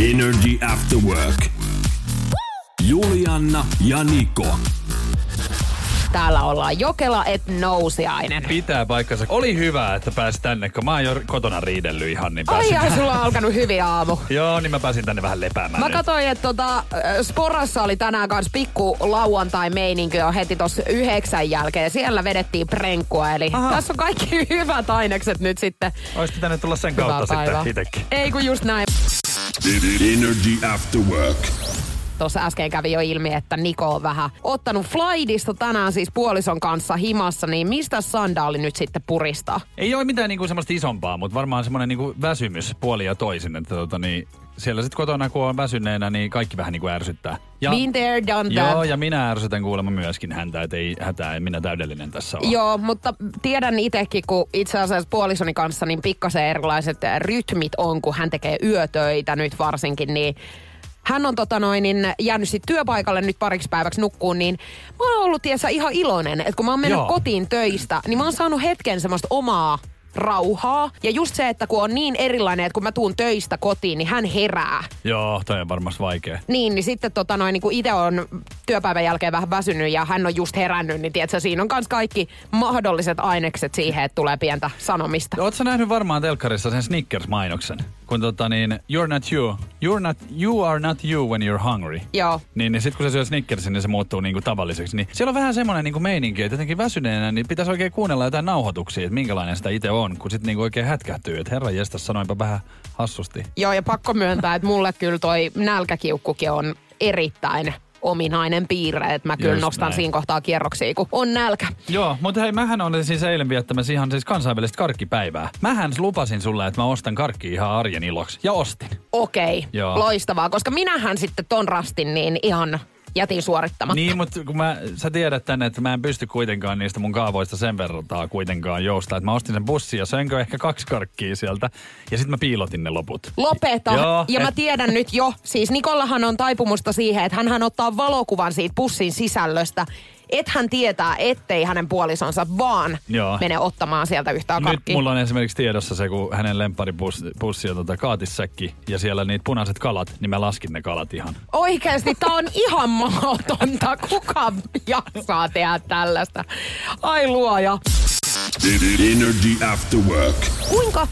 Energy After Work. Julianna ja Niko. Täällä ollaan Jokela et nousiainen. Pitää paikkansa. Oli hyvä, että pääsi tänne, kun mä oon jo kotona riidellyt ihan, niin Ai pääsin. ai, sulla on alkanut hyvin aamu. Joo, niin mä pääsin tänne vähän lepäämään Mä nyt. katsoin, että tota, Sporassa oli tänään kanssa pikku lauantai-meininki jo heti tossa yhdeksän jälkeen. Siellä vedettiin prenkkua, eli Aha. tässä on kaikki hyvät ainekset nyt sitten. Ois pitänyt tulla sen kautta sitten itekin. Ei kun just näin. Energy After Work. Tuossa äsken kävi jo ilmi, että Niko on vähän ottanut flightista tänään siis puolison kanssa himassa, niin mistä sandaali nyt sitten puristaa? Ei ole mitään niinku semmoista isompaa, mutta varmaan semmoinen niinku väsymys puoli ja toisin. Että tota, niin, siellä sitten kotona, kun on väsyneenä, niin kaikki vähän niinku ärsyttää. Ja, Been there, done that. Joo, ja minä ärsytän kuulemma myöskin häntä, että ei hätää, en minä täydellinen tässä ole. Joo, mutta tiedän itsekin, kun itse asiassa puolisoni kanssa niin pikkasen erilaiset rytmit on, kun hän tekee yötöitä nyt varsinkin, niin hän on tota noin, niin jäänyt sit työpaikalle nyt pariksi päiväksi nukkuun, niin mä oon ollut tiesä ihan iloinen, että kun mä oon mennyt Joo. kotiin töistä, niin mä oon saanut hetken semmoista omaa rauhaa. Ja just se, että kun on niin erilainen, että kun mä tuun töistä kotiin, niin hän herää. Joo, toi on varmasti vaikea. Niin, niin sitten tota noin, niin kun itse on työpäivän jälkeen vähän väsynyt ja hän on just herännyt, niin tiedätkö, siinä on myös kaikki mahdolliset ainekset siihen, että tulee pientä sanomista. Oletko nähnyt varmaan telkkarissa sen Snickers-mainoksen? Kun tota niin, you're not you. You're not, you are not you when you're hungry. Joo. Niin, niin sit kun se syö Snickersin, niin se muuttuu niinku tavalliseksi. Niin siellä on vähän semmoinen niinku meininki, että jotenkin väsyneenä, niin pitäisi oikein kuunnella jotain nauhoituksia, että minkälainen sitä itse on, kun sit niinku oikein hätkähtyy. Että herran jestas sanoinpa vähän hassusti. Joo, ja pakko myöntää, että mulle kyllä toi nälkäkiukkukin on erittäin ominainen piirre, että mä kyllä Just nostan näin. siinä kohtaa kierroksia, kun on nälkä. Joo, mutta hei, mähän olen siis eilen viettämässä ihan siis kansainvälistä karkkipäivää. Mähän lupasin sulle, että mä ostan karkki ihan arjen iloksi. Ja ostin. Okei, Joo. loistavaa, koska minähän sitten ton rastin niin ihan jätin suorittamatta. Niin, mutta kun mä, sä tiedät tänne, että mä en pysty kuitenkaan niistä mun kaavoista sen verran kuitenkaan joustaa. Että mä ostin sen bussin ja söinkö ehkä kaksi karkkia sieltä. Ja sitten mä piilotin ne loput. Lopeta. Joo, ja mä et- tiedän nyt jo, siis Nikollahan on taipumusta siihen, että hän ottaa valokuvan siitä pussin sisällöstä. Et hän tietää, ettei hänen puolisonsa vaan Joo. mene ottamaan sieltä yhtään Nyt mulla on esimerkiksi tiedossa se, kun hänen lempparipussi on tota kaatissäkki ja siellä niitä punaiset kalat, niin mä laskin ne kalat ihan. Oikeesti, tää on ihan mahdotonta. Kuka jaksaa tehdä tällaista? Ai luoja. Energy After Work. Kuinka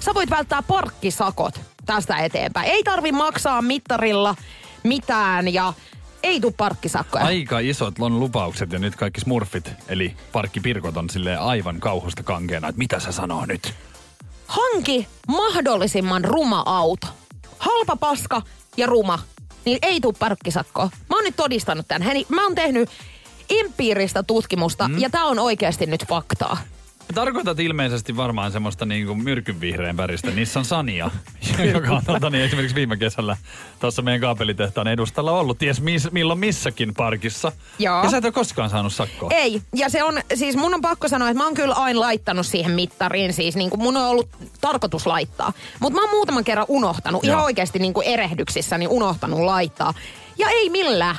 sä voit välttää parkkisakot tästä eteenpäin? Ei tarvi maksaa mittarilla mitään ja ei tuu parkkisakkoja. Aika isot on lupaukset ja nyt kaikki smurfit, eli parkkipirkot on silleen aivan kauhusta kankeena, että mitä se sanoo nyt? Hanki mahdollisimman ruma auto. Halpa paska ja ruma. Niin ei tuu parkkisakkoa. Mä oon nyt todistanut tämän. Hei, mä oon tehnyt empiiristä tutkimusta mm. ja tää on oikeasti nyt faktaa. Tarkoitat ilmeisesti varmaan semmoista niinku myrkynvihreän väristä Nissan Sania, joka on tota, niin esimerkiksi viime kesällä tuossa meidän kaapelitehtaan edustalla ollut ties mis, milloin missäkin parkissa. Joo. Ja sä et ole koskaan saanut sakkoa. Ei, ja se on, siis mun on pakko sanoa, että mä oon kyllä aina laittanut siihen mittariin, siis niin kuin mun on ollut tarkoitus laittaa. Mutta mä oon muutaman kerran unohtanut, Joo. ihan oikeasti niin kuin erehdyksissäni unohtanut laittaa. Ja ei millään.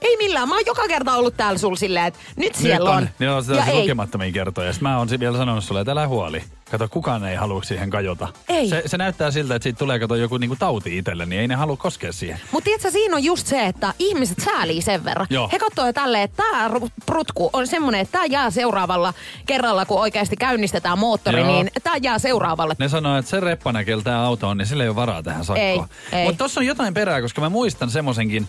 Ei millään. Mä oon joka kerta ollut täällä sul silleen, että nyt siellä Nyt on. Sitä ja on ei. lukemattomia kertoja. Sitten mä oon vielä sanonut sulle, että älä huoli. Kato, kukaan ei halua siihen kajota. Ei. Se, se näyttää siltä, että siitä tulee kato joku niinku tauti itselle, niin ei ne halua koskea siihen. Mutta tiedätkö, siinä on just se, että ihmiset säälii sen verran. Joo. He katsoo jo tälleen, että tämä prutku on semmoinen, että tämä jää seuraavalla kerralla, kun oikeasti käynnistetään moottori, Joo. niin tämä jää seuraavalle. Ne sanoo, että se reppana, keltä tämä auto on, niin sillä ei ole varaa tähän sakkoon. Mutta tossa on jotain perää, koska mä muistan semmoisenkin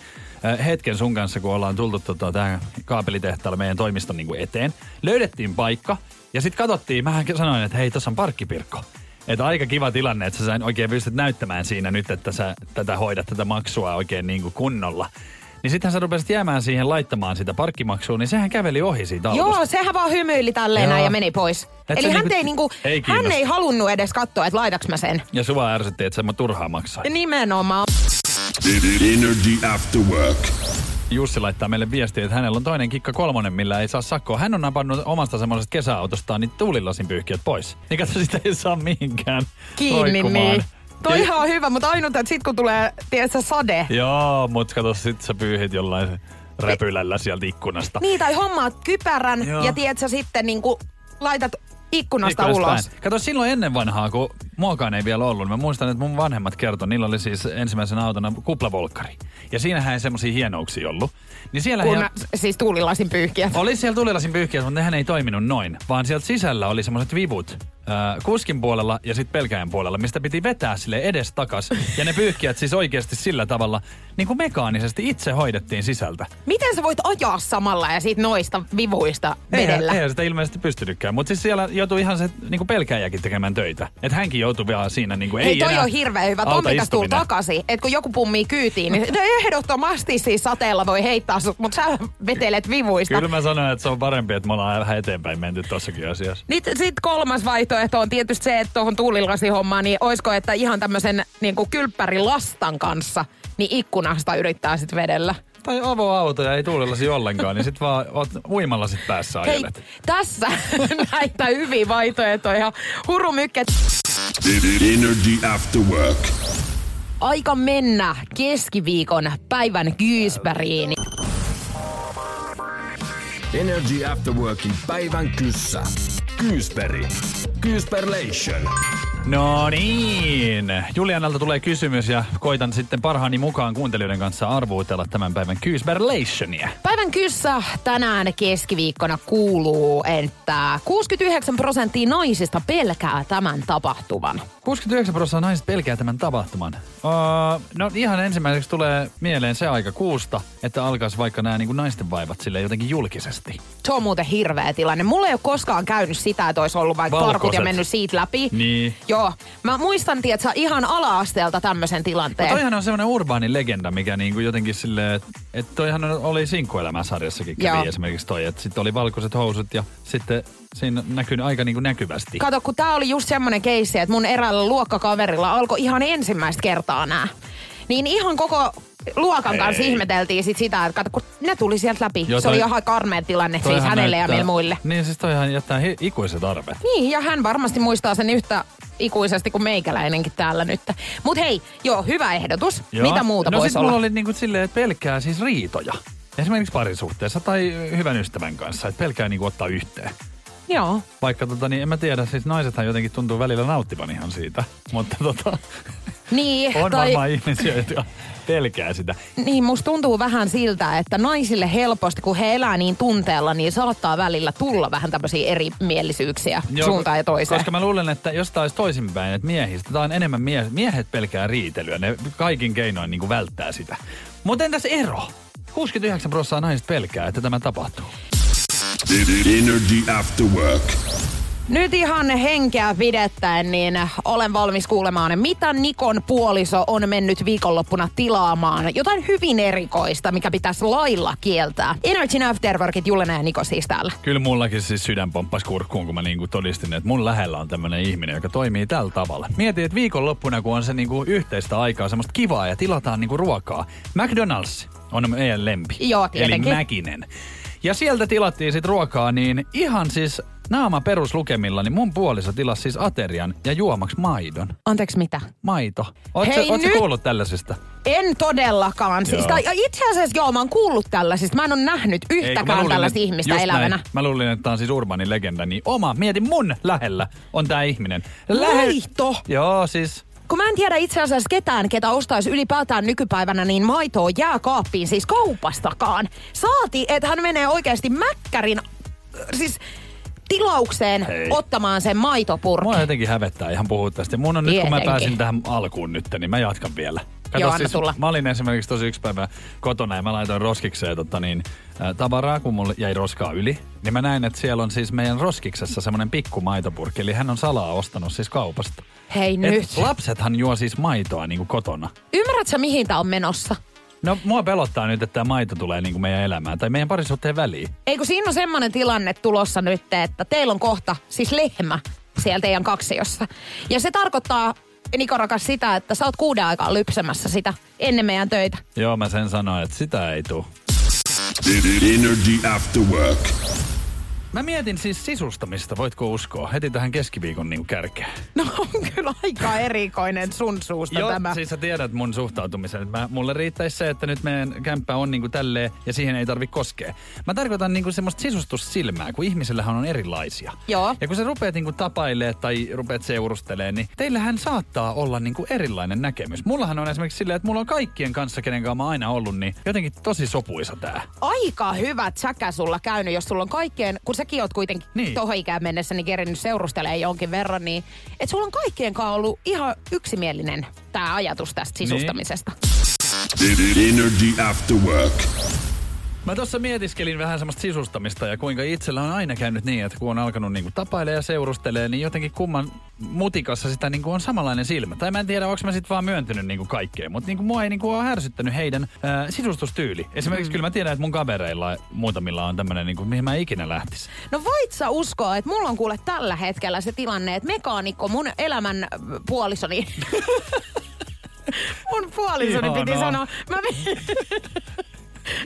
hetken sun kanssa, kun ollaan tultu tota, tähän kaapelitehtaalle meidän toimiston niin eteen. Löydettiin paikka ja sitten katsottiin, mähän sanoin, että hei, tuossa on parkkipirkko. Että aika kiva tilanne, että sä oikein pystyt näyttämään siinä nyt, että sä tätä hoidat, tätä maksua oikein niin kuin kunnolla. Niin sittenhän sä rupesit jäämään siihen laittamaan sitä parkkimaksua, niin sehän käveli ohi siitä autosta. Joo, sehän vaan hymyili tälleen Joo. ja meni pois. Et Eli se hän, niinku- ei niinku, ei hän ei halunnut edes katsoa, että laitaks mä sen. Ja sua ärsytti, että sä mä turhaa maksaa. Nimenomaan. Energy After Work. Jussi laittaa meille viestiä, että hänellä on toinen kikka kolmonen, millä ei saa sakkoa. Hän on napannut omasta semmoisesta kesäautostaan niin tuulilasin pyyhkiöt pois. Niin katso, sitä ei saa mihinkään Kiinni niin. Toi ihan hyvä, mutta ainut, että sit kun tulee, tiedätkö, sade. Joo, mutta kato, sit sä pyyhit jollain räpylällä sieltä ikkunasta. Niin, tai hommaat kypärän Joo. ja tiedätkö, sitten niinku laitat ikkunasta, Ikkunasta ulos. päin. Kato, silloin ennen vanhaa, kun muokaan ei vielä ollut, mä muistan, että mun vanhemmat kertoi, niillä oli siis ensimmäisen autona kuplavolkkari. Ja siinähän ei semmosia hienouksia ollut. Niin siellä Kun he- mä, siis tuulilasin pyyhkiä. Oli siellä tulilasin pyyhkiöt, mutta nehän ei toiminut noin, vaan sieltä sisällä oli semmoiset vivut äh, kuskin puolella ja sitten pelkäjän puolella, mistä piti vetää sille edes takas. Ja ne pyyhkiät siis oikeasti sillä tavalla, niin kuin mekaanisesti itse hoidettiin sisältä. Miten sä voit ajaa samalla ja siitä noista vivuista vedellä? Eihän, eihän sitä ilmeisesti pystynytkään, mutta siis siellä joutui ihan se niin pelkäjäkin tekemään töitä. Että hänkin joutui vielä siinä niin kuin, Hei, ei toi enää on hirveän hyvä. Pitäisi tulla istuminen. takaisin. Että kun joku pummii kyytiin, niin no ehdottomasti siis sateella voi heittää sut, mutta sä vetelet vivuista. Kyllä mä sanoin, että se on parempi, että me ollaan vähän eteenpäin menty tossakin asiassa. Nyt sit kolmas vaihtoehto on tietysti se, että tuohon tuulilasihommaan, niin oisko, että ihan tämmöisen niin kylppärilastan kanssa, niin ikkunasta yrittää sit vedellä. Tai avoautoja ei tuulilasi ollenkaan, niin sit vaan oot uimalla sit päässä Hei, ajelet. tässä näitä hyviä vaihtoehtoja. Hurumykket. Energy After Work. Aika mennä keskiviikon päivän Gyysbergiin. Energy After Workin päivän kyssä. Kyysperi. Kyysperlation. No niin. Julianalta tulee kysymys ja koitan sitten parhaani mukaan kuuntelijoiden kanssa arvuutella tämän päivän Kyysberlationia. Päivän kyssä tänään keskiviikkona kuuluu, että 69 prosenttia naisista pelkää tämän tapahtuvan. 69 prosenttia naiset pelkää tämän tapahtuman. Uh, no ihan ensimmäiseksi tulee mieleen se aika kuusta, että alkaisi vaikka nämä niin naisten vaivat sille jotenkin julkisesti. Se on muuten hirveä tilanne. Mulla ei ole koskaan käynyt sitä, että olisi ollut vaikka. Ja mennyt siitä läpi. Niin. Joo. Mä muistan, tiedätkö, ihan ala-asteelta tämmöisen tilanteen. No toihan on semmoinen urbaani legenda, mikä niinku jotenkin silleen, että et toihan oli sinkkuelämäsarjassakin kävi Joo. esimerkiksi toi, että sitten oli valkoiset housut ja sitten siinä näkyy aika niinku näkyvästi. Kato, kun tää oli just semmonen keissi, että mun eräällä luokkakaverilla alkoi ihan ensimmäistä kertaa nää. Niin ihan koko luokan kanssa Ei. ihmeteltiin sit sitä, että kato, kun ne tuli sieltä läpi. Joo, se oli ihan karmea tilanne siis hänelle ja näyttää- meille muille. Niin siis toihan jättää ikuiset arvet. Niin, ja hän varmasti muistaa sen yhtä ikuisesti kuin meikäläinenkin täällä nyt. Mut hei, joo, hyvä ehdotus. Mitä muuta no voisi olla? mulla oli niinku silleen, että pelkää siis riitoja. Esimerkiksi parisuhteessa tai hyvän ystävän kanssa, että pelkää niinku ottaa yhteen. Joo. Vaikka tota, niin en mä tiedä, siis naisethan jotenkin tuntuu välillä nauttivan ihan siitä. Mutta tota, Niin, on tai, varmaan ihmisiä, jotka pelkää sitä. niin musta tuntuu vähän siltä, että naisille helposti, kun he elää niin tunteella, niin saattaa välillä tulla vähän tämmöisiä erimielisyyksiä Joo, suuntaan ja toiseen. Koska mä luulen, että jos tää olisi toisinpäin, että miehistä, tää on enemmän mie- miehet pelkää riitelyä, ne kaikin keinoin niin kuin välttää sitä. Mutta entäs ero? 69 prosenttia naisista pelkää, että tämä tapahtuu. Energy After Work. Nyt ihan henkeä pidettäen, niin olen valmis kuulemaan, mitä Nikon puoliso on mennyt viikonloppuna tilaamaan. Jotain hyvin erikoista, mikä pitäisi lailla kieltää. Energy Afterworkit, Julena ja Niko siis täällä. Kyllä mullakin siis sydän pomppasi kurkkuun, kun mä niinku todistin, että mun lähellä on tämmönen ihminen, joka toimii tällä tavalla. Mietin, että viikonloppuna, kun on se niinku yhteistä aikaa, semmoista kivaa ja tilataan niinku ruokaa. McDonald's on meidän lempi. Joo, Eli tietenkin. Mäkinen. Ja sieltä tilattiin sit ruokaa, niin ihan siis naama peruslukemilla, niin mun puoliso tilasi siis aterian ja juomaksi maidon. Anteeksi, mitä? Maito. Ootko Hei, nyt- kuullut tällaisista? En todellakaan. Siis, tai, ja itse asiassa joo, mä oon kuullut tällaisista. Mä en ole nähnyt Ei, yhtäkään luulin, tällaista että- ihmistä elävänä. Näin. Mä luulin, että tää on siis urbanin legenda, niin oma, mieti mun lähellä on tää ihminen. Maito? Joo, siis Kun mä en tiedä itse asiassa ketään, ketä ostaisi ylipäätään nykypäivänä, niin maitoa jää kaappiin, siis kaupastakaan. Saati, että hän menee oikeasti mäkkärin, siis tilaukseen Hei. ottamaan sen maitopurkin. mua jotenkin hävettää ihan puhua tästä. Mun on nyt, kun mä Tietenkin. pääsin tähän alkuun nyt, niin mä jatkan vielä. Joo, anna tulla. mä olin esimerkiksi tosi yksi päivä kotona ja mä laitoin roskikseen tota niin, ä, tavaraa, kun mulle jäi roskaa yli. Niin mä näin, että siellä on siis meidän roskiksessa semmoinen pikku maitopurkki, eli hän on salaa ostanut siis kaupasta. Hei Et nyt. lapsethan juo siis maitoa niin kuin kotona. Ymmärrätkö mihin tää on menossa? No mua pelottaa nyt, että tämä maito tulee niin kuin meidän elämään tai meidän parisuhteen väliin. Eikö siinä on semmoinen tilanne tulossa nyt, että teillä on kohta siis lehmä siellä teidän kaksiossa. Ja se tarkoittaa, Niko rakas, sitä, että sä oot kuuden aikaa lypsämässä sitä ennen meidän töitä. Joo, mä sen sanoin, että sitä ei tule. Energy After Work. Mä mietin siis sisustamista, voitko uskoa, heti tähän keskiviikon niin kärkeen. No on kyllä aika erikoinen sun suusta Joo, tämä. siis sä tiedät mun suhtautumisen. Mä, mulle riittäisi se, että nyt meidän kämppä on niinku tälleen ja siihen ei tarvi koskea. Mä tarkoitan niinku semmoista sisustussilmää, kun ihmisillähän on erilaisia. Joo. Ja kun sä rupeat niinku tapailee tai rupeat seurustelemaan, niin teillähän saattaa olla niinku erilainen näkemys. Mullahan on esimerkiksi silleen, että mulla on kaikkien kanssa, kenen kanssa mä aina ollut, niin jotenkin tosi sopuisa tää. Aika hyvät säkä sulla käynyt, jos sulla on kaikkeen, kun säkin oot kuitenkin Niin. niin. tohon ikään mennessä niin kerinyt seurustelee jonkin verran, niin että sulla on kaikkien kanssa ollut ihan yksimielinen tämä ajatus tästä sisustamisesta. Energy After Work. Mä tuossa mietiskelin vähän semmoista sisustamista ja kuinka itsellä on aina käynyt niin, että kun on alkanut niinku tapailemaan ja seurustelee, niin jotenkin kumman mutikassa sitä niinku on samanlainen silmä. Tai mä en tiedä, onko mä sit vaan myöntynyt niinku kaikkeen, mutta niinku mua ei niinku ole härsyttänyt heidän ää, sisustustyyli. Esimerkiksi mm. kyllä mä tiedän, että mun kavereilla muutamilla on tämmönen, niinku, mihin mä ikinä lähtis. No voit sä uskoa, että mulla on kuule tällä hetkellä se tilanne, että mekaanikko mun elämän puolisoni... mun puolisoni Ihanaa. piti sanoa. Mä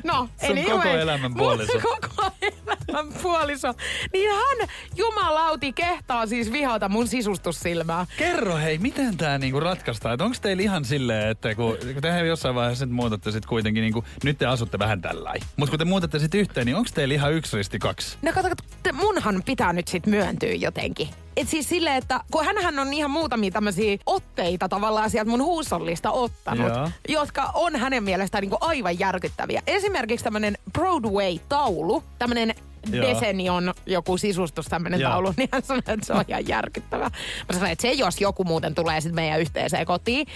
No, Sun anyway, koko elämän puoliso. koko elämän puoliso. Niin hän, jumalauti, kehtaa siis vihata mun sisustussilmää. Kerro hei, miten tämä niinku ratkaistaan? Onko teillä ihan silleen, että kun, kun te jossain vaiheessa nyt muutatte sit kuitenkin, niinku, nyt te asutte vähän tälläin. Mutta kun te muutatte sitten yhteen, niin onko teillä ihan yksi risti kaksi? No kato, te- munhan pitää nyt sit myöntyä jotenkin. Et siis silleen, että kun hänhän on ihan muutamia tämmöisiä otteita tavallaan sieltä mun huusollista ottanut, Joo. jotka on hänen mielestään niinku aivan järkyttäviä. Esimerkiksi tämmönen Broadway-taulu, tämmönen. Desenion joku sisustus, tämmönen Joo. taulu, niin hän sanoi, että se on ihan järkyttävä. Mä sanoin, että se jos joku muuten tulee sitten meidän yhteiseen kotiin.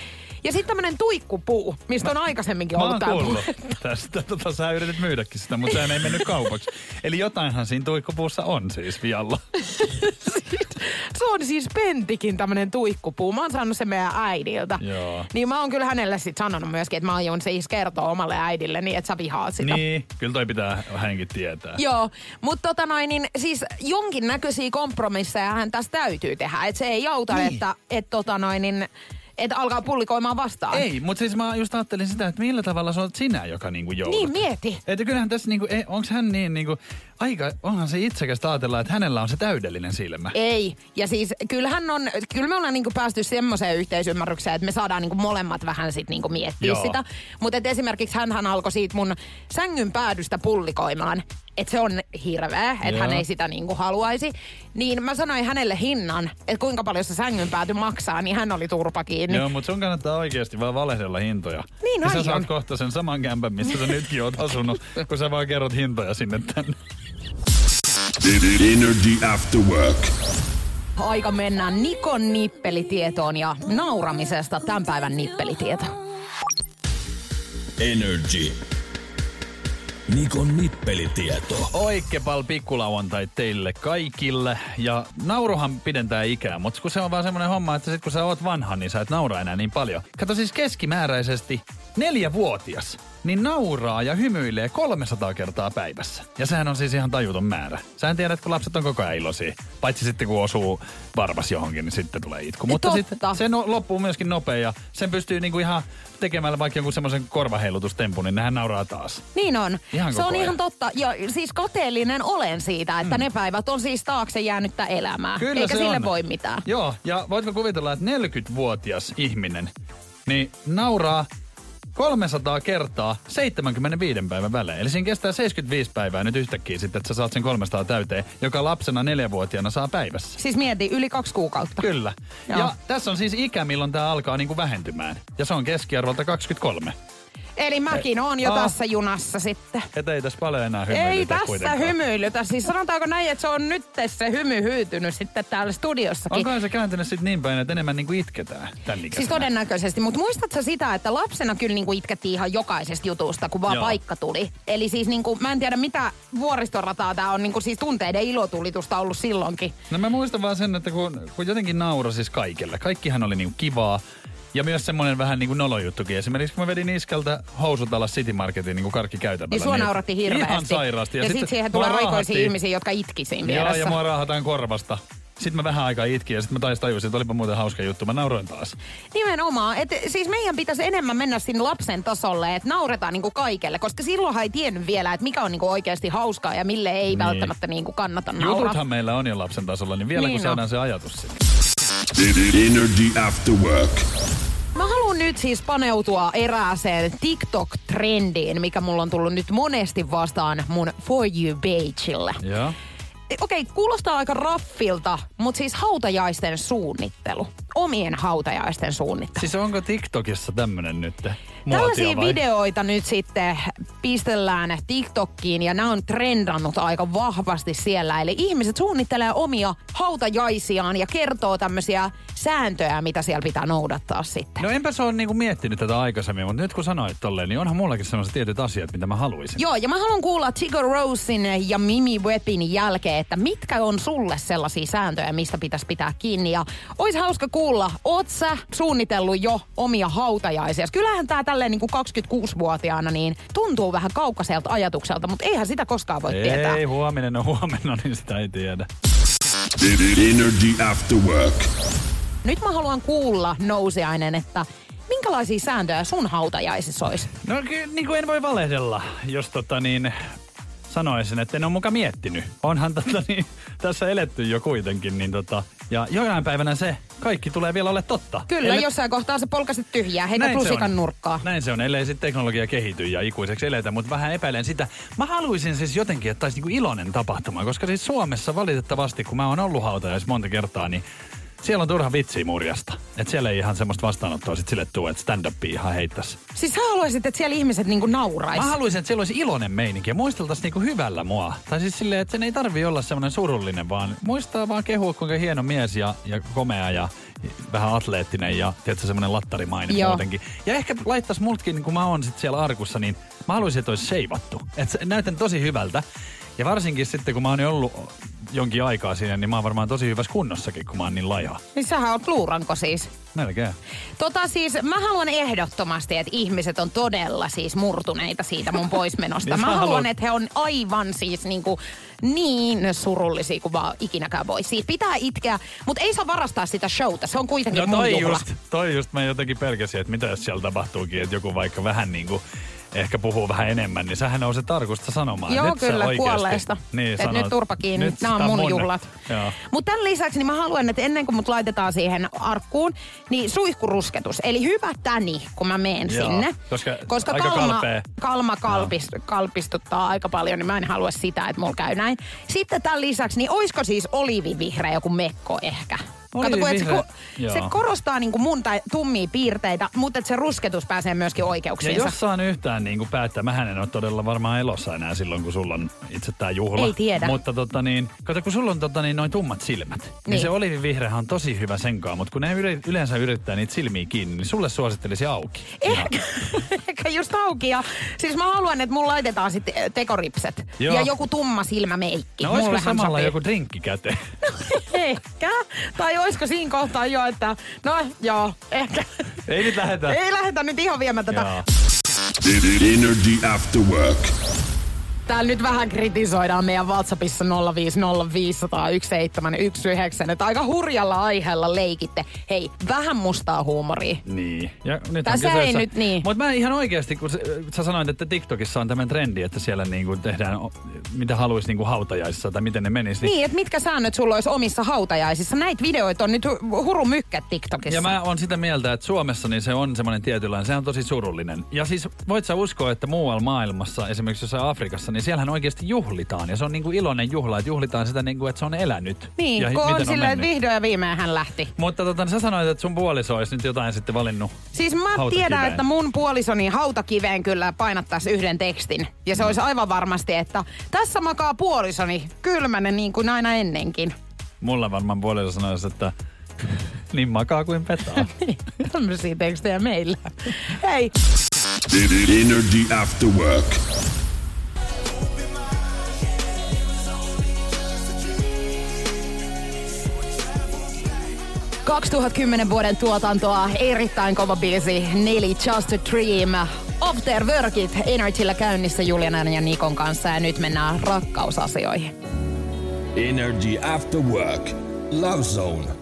Ja sitten tämmönen tuikkupuu, mistä on aikaisemminkin Mä ollut oon tää kuullut puhe. tästä. Tota, sä yritit myydäkin sitä, mutta sehän ei mennyt kaupaksi. Eli jotainhan siinä tuikkupuussa on siis vialla. Se on siis Pentikin tämmönen tuikkupuu. Mä oon saanut sen meidän äidiltä. Joo. Niin mä oon kyllä hänelle sit sanonut myöskin, että mä aion siis kertoa omalle äidille niin, että sä vihaat sitä. Niin, kyllä toi pitää hänkin tietää. Joo, mutta tota noin, niin siis jonkinnäköisiä kompromisseja hän tässä täytyy tehdä. Että se ei auta, Niin. niin. että et tota noin, niin, et alkaa pullikoimaan vastaan. Ei, mutta siis mä just ajattelin sitä, että millä tavalla se on sinä, joka niinku joudut. Niin, mieti. Että kyllähän tässä niinku, onko hän niin niinku, aika, onhan se itsekästä ajatella, että hänellä on se täydellinen silmä. Ei. Ja siis kyllähän on, kyllä me ollaan niinku päästy semmoiseen yhteisymmärrykseen, että me saadaan niinku molemmat vähän sit niinku miettiä Joo. sitä. Mutta esimerkiksi hän alkoi siitä mun sängyn päädystä pullikoimaan, että se on hirveä, että Joo. hän ei sitä niinku haluaisi. Niin mä sanoin hänelle hinnan, että kuinka paljon se sängyn pääty maksaa, niin hän oli turpa kiinni. Joo, mutta sun kannattaa oikeasti vaan valehdella hintoja. Niin ja sä aion. saat kohta sen saman kämpän, missä sä nytkin oot asunut, kun sä vaan kerrot hintoja sinne tänne. Energy After Work. Aika mennä Nikon nippelitietoon ja nauramisesta tämän päivän nippelitieto. Energy. Nikon nippelitieto. Oikepal pikkulauantai teille kaikille. Ja nauruhan pidentää ikää, mutta kun se on vaan semmoinen homma, että sit kun sä oot vanha, niin sä et naura enää niin paljon. Kato siis keskimääräisesti neljävuotias, niin nauraa ja hymyilee 300 kertaa päivässä. Ja sehän on siis ihan tajuton määrä. Sähän tiedät, kun lapset on koko ajan iloisia. Paitsi sitten kun osuu varvas johonkin, niin sitten tulee itku. Mutta Totta. sitten se no, loppuu myöskin nopea ja sen pystyy niinku ihan tekemällä vaikka jonkun semmoisen korvaheilutustempun, niin nehän nauraa taas. Niin on. Ihan se on ajan. ihan totta. Ja siis kateellinen olen siitä, että mm. ne päivät on siis taakse jäänyttä elämää. Kyllä Eikä sille on. voi mitään. Joo, ja voitko kuvitella, että 40-vuotias ihminen niin nauraa 300 kertaa 75 päivän välein. Eli siinä kestää 75 päivää nyt yhtäkkiä sitten, että sä saat sen 300 täyteen, joka lapsena neljävuotiaana saa päivässä. Siis mieti, yli kaksi kuukautta. Kyllä. Joo. Ja tässä on siis ikä, milloin tämä alkaa niinku vähentymään. Ja se on keskiarvolta 23. Eli mäkin oon jo Ah. tässä junassa sitten. Et ei tässä paljon enää Ei hymyilytä tässä kuitenkaan. hymyilytä. Siis sanotaanko näin, että se on nyt se hymy hyytynyt sitten täällä studiossakin. Onkohan se kääntynyt sitten niin päin, että enemmän niinku itketään tämän ikäisenä? Siis todennäköisesti, mutta muistatko sitä, että lapsena kyllä niinku itkettiin ihan jokaisesta jutusta, kun vaan Joo. paikka tuli. Eli siis niinku, mä en tiedä mitä vuoristorataa tää on, niinku siis tunteiden ilotulitusta ollut silloinkin. No mä muistan vaan sen, että kun, kun jotenkin naura siis kaikille. Kaikkihan oli niinku kivaa. Ja myös semmoinen vähän niin kuin nolojuttukin. Esimerkiksi kun mä vedin iskeltä housut alas City Marketin niin kuin karkkikäytävällä. Niin sua nauratti hirveästi. Ihan sairaasti. Ja, ja sitten sit siihen tulee mua aikoisia raahattiin- ihmisiä, jotka itki siinä Joo, vieressä. ja mua raahataan korvasta. Sitten mä vähän aikaa itkin ja sitten mä taas tajusin, että olipa muuten hauska juttu. Mä nauroin taas. Nimenomaan. Et siis meidän pitäisi enemmän mennä sinne lapsen tasolle, että nauretaan niinku kaikelle, koska silloinhan ei tiennyt vielä, että mikä on niinku oikeasti hauskaa ja mille ei Niin. välttämättä niinku kannata nauraa. Jututhan meillä on jo lapsen tasolla, niin vielä Niin kun on. saadaan se ajatus sinne. Energy After Work. Mä haluan nyt siis paneutua erääseen TikTok-trendiin, mikä mulla on tullut nyt monesti vastaan mun For You pageille. Joo. Okei, kuulostaa aika raffilta, mutta siis hautajaisten suunnittelu. Omien hautajaisten suunnittelu. Siis onko TikTokissa tämmönen nyt? Tällaisia vai? videoita nyt sitten pistellään TikTokkiin ja nämä on trendannut aika vahvasti siellä. Eli ihmiset suunnittelee omia hautajaisiaan ja kertoo tämmöisiä sääntöjä, mitä siellä pitää noudattaa sitten. No enpä se ole niinku miettinyt tätä aikaisemmin, mutta nyt kun sanoit tolleen, niin onhan mullakin sellaiset tietyt asiat, mitä mä haluaisin. Joo, ja mä haluan kuulla Tigo Rosin ja Mimi Webin jälkeen, että mitkä on sulle sellaisia sääntöjä, mistä pitäisi pitää kiinni. Ja olisi hauska kuulla, oot sä suunnitellut jo omia hautajaisia? Kyllähän tää tälleen niin kuin 26-vuotiaana niin tuntuu vähän kaukaiselta ajatukselta, mutta eihän sitä koskaan voi tietää. Ei, huominen on huomenna, niin sitä ei tiedä. Energy After Work. Nyt mä haluan kuulla, nousiainen, että minkälaisia sääntöjä sun hautajaisissa olisi? No niin kuin en voi valehdella, jos tota niin sanoisin, että en ole muka miettinyt. Onhan tota niin, tässä eletty jo kuitenkin, niin tota, ja jonain päivänä se kaikki tulee vielä ole totta. Kyllä, Ellei- jossain kohtaa sä polkasit tyhjää, heitä Näin se lusikan on. nurkkaa. Näin se on, ellei sitten teknologia kehity ja ikuiseksi eletä, mutta vähän epäilen sitä. Mä haluaisin siis jotenkin, että taisi niinku iloinen tapahtuma, koska siis Suomessa valitettavasti, kun mä oon ollut hautajais monta kertaa, niin siellä on turha vitsiä murjasta. Että siellä ei ihan semmoista vastaanottoa sit sille tuu, että stand-upia ihan heittäisi. Siis sä haluaisit, että siellä ihmiset niinku naurais. Mä haluaisin, että siellä olisi iloinen meininki ja muisteltaisiin niinku hyvällä mua. Tai siis silleen, että sen ei tarvi olla semmoinen surullinen, vaan muistaa vaan kehua, kuinka hieno mies ja, ja komea ja vähän atleettinen ja tiedätkö, semmoinen lattarimainen Joo. muutenkin. Ja ehkä laittaisi multkin, niin kun mä oon sit siellä arkussa, niin mä haluaisin, että olisi seivattu. Että näytän tosi hyvältä. Ja varsinkin sitten, kun mä oon ollut jonkin aikaa siinä, niin mä oon varmaan tosi hyvässä kunnossakin, kun mä oon niin laiha. Niin sähän oot luuranko siis. Melkein. Tota siis, mä haluan ehdottomasti, että ihmiset on todella siis murtuneita siitä mun poismenosta. Niin mä haluan, haluat- että he on aivan siis niinku niin surullisia kuin vaan ikinäkään voi. Siis pitää itkeä, mutta ei saa varastaa sitä showta. Se on kuitenkin No mun toi juhla. just, toi just mä jotenkin pelkäsin, että mitä jos siellä tapahtuukin, että joku vaikka vähän niinku ehkä puhuu vähän enemmän, niin sähän on se tarkusta sanomaan. Joo, nyt kyllä, kuolleesta. Niin, Et sanot, nyt turpa kiinni, nyt nämä on mun juhlat. Mutta tämän lisäksi niin mä haluan, että ennen kuin mut laitetaan siihen arkkuun, niin suihkurusketus. Eli hyvä täni, kun mä meen Joo, sinne. koska koska aika kalma, kalpea. kalma kalpis, kalpistuttaa aika paljon, niin mä en halua sitä, että mulla käy näin. Sitten tämän lisäksi, niin oisko siis olivivihreä joku mekko ehkä? Kato, kun et se, ko- se korostaa niinku mun tai tummia piirteitä, mutta se rusketus pääsee myöskin Ja oikeuksiinsa. jos saan yhtään niin kuin päättää, mähän en ole todella varmaan elossa enää silloin, kun sulla on itse tää juhla. Ei tiedä. Mutta tota niin, kato kun sulla on tota niin, noin tummat silmät, niin, Niin. se olivivihreä on tosi hyvä senkaan, mutta kun ne yle- yleensä yrittää niitä silmiä kiinni, niin sulle suosittelisi auki. Ehkä, ehkä just auki. Ja, siis mä haluan, että mulla laitetaan sitten tekoripset. Joo. Ja joku tumma silmämeikki. No olisiko samalla sopii. joku drinkki käteen? Ehkä. Tai olisiko siinä kohtaa jo, että no joo, ehkä. Ei nyt lähetä. Ei lähdetä nyt ihan viemään tätä. Joo. Energy After Work. Täällä nyt vähän kritisoidaan meidän WhatsAppissa 050501719, että aika hurjalla aiheella leikitte. Hei, vähän mustaa huumoria. Niin. Ja nyt Tässä ei nyt niin. Mutta mä ihan oikeasti, kun sä, sanoit, että TikTokissa on tämmöinen trendi, että siellä niinku tehdään, mitä haluaisi niinku hautajaisissa tai miten ne menisi. Niin, että mitkä säännöt sulla olisi omissa hautajaisissa? Näitä videoita on nyt hu- huru mykkät TikTokissa. Ja mä oon sitä mieltä, että Suomessa niin se on semmoinen tietynlainen, se on tosi surullinen. Ja siis voit sä uskoa, että muualla maailmassa, esimerkiksi jossain Afrikassa, niin siellähän oikeasti juhlitaan. Ja se on niinku iloinen juhla, että juhlitaan sitä niinku, että se on elänyt. Niin, ja kun on miten silleen, että vihdoin ja viimein hän lähti. Mutta tota, sä sanoit, että sun puoliso olisi nyt jotain sitten valinnut. Siis mä Hautakiveen. tiedän, että mun puolisoni hautakiveen kyllä painattaisi yhden tekstin. Ja se olisi aivan varmasti, että tässä makaa puolisoni kylmänen niin kuin aina ennenkin. Mulla varmaan puoliso sanoisi, että niin makaa kuin petaa. Tämmöisiä tekstejä meillä. Hei, Energy After Work. 2010 vuoden tuotantoa, erittäin kova biisi, Nelly Just a Dream. After Workit Energyllä käynnissä Julianan ja Nikon kanssa ja nyt mennään rakkausasioihin. Energy After Work. Love Zone.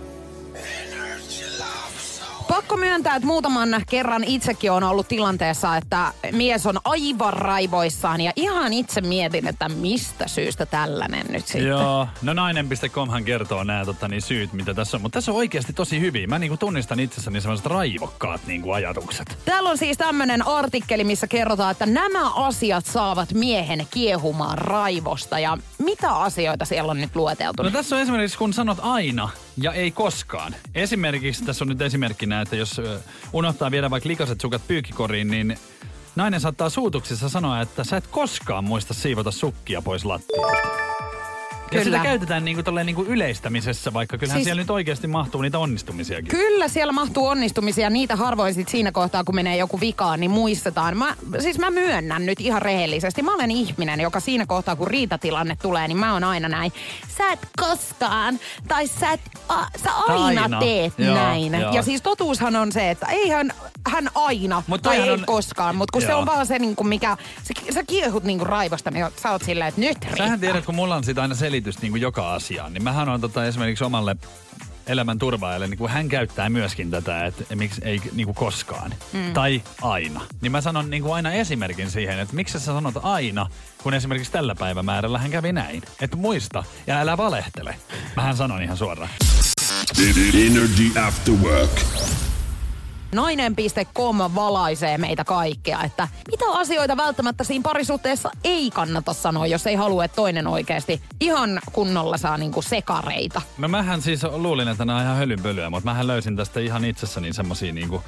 Pakko myöntää, että muutaman kerran itsekin on ollut tilanteessa, että mies on aivan raivoissaan ja ihan itse mietin, että mistä syystä tällainen nyt sitten. Joo, no nainen.comhan kertoo nämä tota, niin syyt, mitä tässä on. Mutta tässä on oikeasti tosi hyviä. Mä niinku tunnistan itsessäni sellaiset raivokkaat niinku ajatukset. Täällä on siis tämmönen artikkeli, missä kerrotaan, että nämä asiat saavat miehen kiehumaan raivosta. Ja mitä asioita siellä on nyt lueteltu? No tässä on esimerkiksi, kun sanot aina ja ei koskaan. Esimerkiksi, tässä on nyt esimerkkinä, että jos unohtaa viedä vaikka likaset sukat pyykkikoriin, niin nainen saattaa suutuksissa sanoa, että sä et koskaan muista siivota sukkia pois lattialta. Ja sitä käytetään niinku, tolleen niinku yleistämisessä, vaikka kyllähän Siis- siellä nyt oikeasti mahtuu niitä onnistumisiakin. Kyllä siellä mahtuu onnistumisia, niitä harvoin sit siinä kohtaa, kun menee joku vikaan, niin muistetaan. Mä, siis mä myönnän nyt ihan rehellisesti. Mä olen ihminen, joka siinä kohtaa, kun riitatilanne tulee, niin mä oon aina näin. Sä et koskaan, tai sä, et, a, sä aina, Aina. teet Joo, näin. joo. Ja siis totuushan on se, että eihän hän aina, Mut tai ei on- koskaan, mutta kun se Joo. on vaan se, niin kuin mikä, sä, sä kiehut niin kuin raivosta, niin sä oot silleen, että nyt riittää. Sähän tiedät, kun mulla on siitä aina selitys niin kuin joka asiaan, niin mähän on tota, esimerkiksi omalle elämän turvaajalle, niin kun hän käyttää myöskin tätä, että miksi ei niin kuin koskaan mm. tai aina. Niin mä sanon niin kuin aina esimerkin siihen, että miksi sä sanot aina, kun esimerkiksi tällä päivämäärällä hän kävi näin. Että muista ja älä valehtele. Mähän sanon ihan suoraan. Energy After Work. Nainen.com valaisee meitä kaikkea, että mitä asioita välttämättä siinä parisuhteessa ei kannata sanoa, jos ei halua, että toinen oikeasti ihan kunnolla saa niinku sekareita. No mähän siis luulin, että nämä on ihan hölynpölyä, mutta mähän löysin tästä ihan itsessäni semmosia niinku,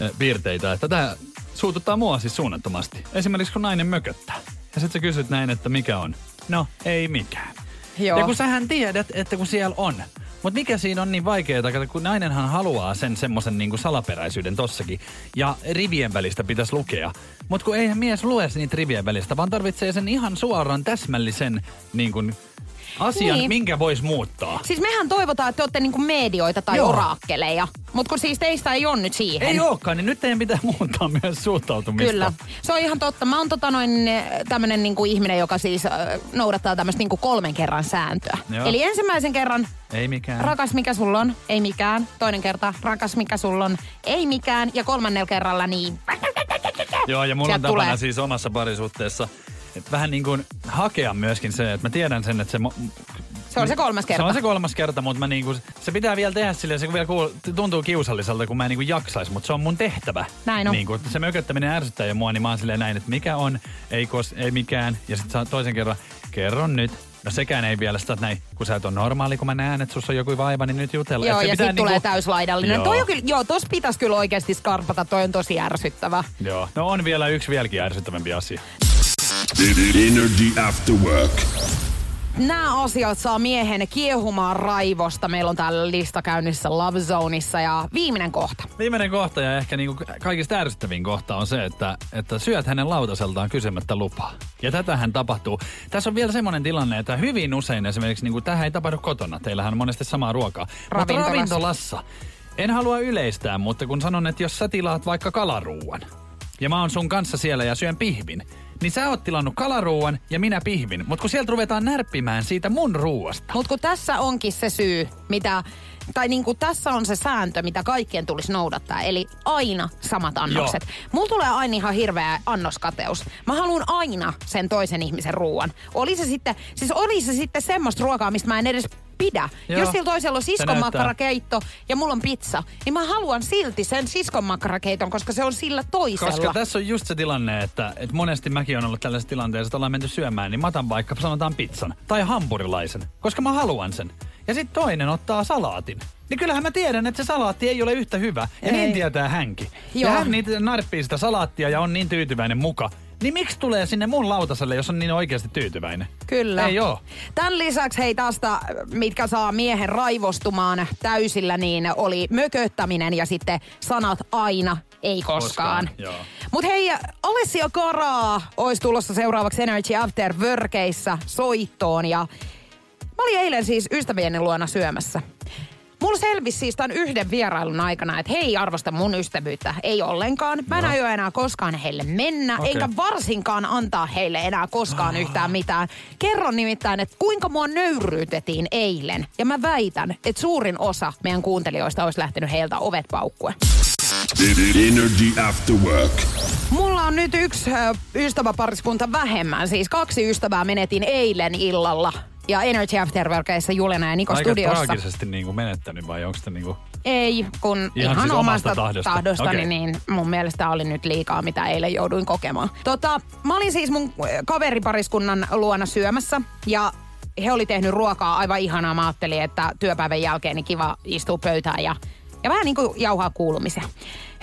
eh, piirteitä, että tämä suututtaa mua siis suunnattomasti. Esimerkiksi kun nainen mököttää. Ja sit sä kysyt näin, että mikä on. No, ei mikään. Joo. Ja kun sähän tiedät, että kun siellä on. Mutta mikä siinä on niin vaikeaa, kun nainenhan haluaa sen semmoisen niinku salaperäisyyden tossakin. Ja rivien välistä pitäisi lukea. Mutta kun eihän mies lue niitä rivien välistä, vaan tarvitsee sen ihan suoraan täsmällisen niin asian, Niin. minkä voisi muuttaa. Siis mehän toivotaan, että te olette niinku medioita tai Joo. oraakkeleja, mutta kun siis teistä ei ole nyt siihen. Ei olekaan, niin nyt teidän pitää muuttaa myös suuttautumista. Kyllä, se on ihan totta. Mä oon tota noin tämmönen niinku ihminen, joka siis äh, noudattaa tämmöistä niinku kolmen kerran sääntöä. Joo. Eli ensimmäisen kerran, Ei mikään. rakas mikä sulla on, ei mikään. Toinen kerta, rakas mikä sulla on, ei mikään. Ja kolmannella kerralla niin... Joo, ja mulla on Sieltä tapana tulee. siis omassa parisuhteessa vähän niin kuin hakea myöskin se, että mä tiedän sen, että se... mo- Se on se kolmas kerta. Se on se kolmas kerta, mutta mä niinku, se pitää vielä tehdä silleen, se vielä kuul, tuntuu kiusalliselta, kun mä en niinku jaksais, mutta se on mun tehtävä. Näin on. Niinku, se mököttäminen ärsyttää jo mua, niin mä oon silleen näin, että mikä on, ei, kos, ei mikään. Ja sitten toisen kerran, kerron nyt. No sekään ei vielä sitä, näin, kun sä et ole normaali, kun mä näen, että sussa on joku vaiva, niin nyt jutella. Joo, ja sitten tulee täyslaidallinen. Joo. Toi on kyllä, joo, tos pitäisi kyllä oikeasti skarpata, toi on tosi ärsyttävä. Joo, no on vielä yksi vieläkin ärsyttävämpi asia. Energy After Work. Nämä asiat saa miehen kiehumaan raivosta. Meillä on täällä lista käynnissä Love Zoneissa ja viimeinen kohta. Viimeinen kohta ja ehkä niinku kaikista ärsyttävin kohta on se, että, että syöt hänen lautaseltaan kysymättä lupaa. Ja tätähän tapahtuu. Tässä on vielä semmoinen tilanne, että hyvin usein esimerkiksi, niinku, tähän ei tapahdu kotona. Teillähän on monesti samaa ruokaa. Mutta Ravintolassa. ravintolassa. En halua yleistää, mutta kun sanon, että jos sä tilaat vaikka kalaruuan, ja mä oon sun kanssa siellä ja syön pihvin, niin sä oot tilannut kalaruuan ja minä pihvin. Mutta kun sieltä ruvetaan närppimään siitä mun ruuasta. Mutta kun tässä onkin se syy, mitä, tai niinku tässä on se sääntö, mitä kaikkien tulisi noudattaa. Eli aina samat annokset. Joo. Mulla tulee aina ihan hirveä annoskateus. Mä haluan aina sen toisen ihmisen ruoan. Oli se sitten, siis oli se sitten semmoista ruokaa, mistä mä en edes pidä. Joo. Jos sillä toisella on siskonmakkarakeitto ja mulla on pizza, niin mä haluan silti sen siskonmakkarakeiton, koska se on sillä toisella. Koska tässä on just se tilanne, että, että monesti mäkin on ollut tällaisessa tilanteessa, että ollaan menty syömään, niin mä otan vaikka sanotaan pizzan tai hampurilaisen, koska mä haluan sen. Ja sitten toinen ottaa salaatin. Niin kyllähän mä tiedän, että se salaatti ei ole yhtä hyvä. Ja Ei. niin tietää hänkin. Joo. Ja hän niitä narppii sitä salaattia ja on niin tyytyväinen muka. Niin miksi tulee sinne mun lautaselle, jos on niin oikeasti tyytyväinen? Kyllä. Ei oo. Tämän lisäksi hei tästä, mitkä saa miehen raivostumaan täysillä, niin oli mököttäminen ja sitten sanat aina, ei koskaan. Koskaan, joo. Mutta hei, Alessia Karaa olisi tulossa seuraavaksi Energy After Workeissä soittoon ja mä olin eilen siis ystävieni luona syömässä. Mulla selvisi siis tämän yhden vierailun aikana, että he ei arvosta mun ystävyyttä, ei ollenkaan. Mä en aio enää koskaan heille mennä, Okei. enkä varsinkaan antaa heille enää koskaan yhtään mitään. Kerron nimittäin, että kuinka mua nöyryytettiin eilen. Ja mä väitän, että suurin osa meidän kuuntelijoista olisi lähtenyt heiltä ovet paukkuen. Energy After Work. Mulla on nyt yksi ystäväpariskunta vähemmän. Siis kaksi ystävää menetin eilen illalla. Ja Energy Afterworkissa Julena ja Niko Aika studiossa. traagisesti niin kuin menettänyt vai onko se niin kuin... Ei, kun ihan, Ihan siis omasta omasta tahdosta. tahdostani, Okei. niin mun mielestä oli nyt liikaa, mitä eilen jouduin kokemaan. Tota, mä olin siis mun kaveripariskunnan luona syömässä ja he oli tehnyt ruokaa aivan ihanaa. Mä ajattelin, että työpäivän jälkeen niin kiva istua pöytään ja, ja vähän niin kuin jauhaa kuulumisia.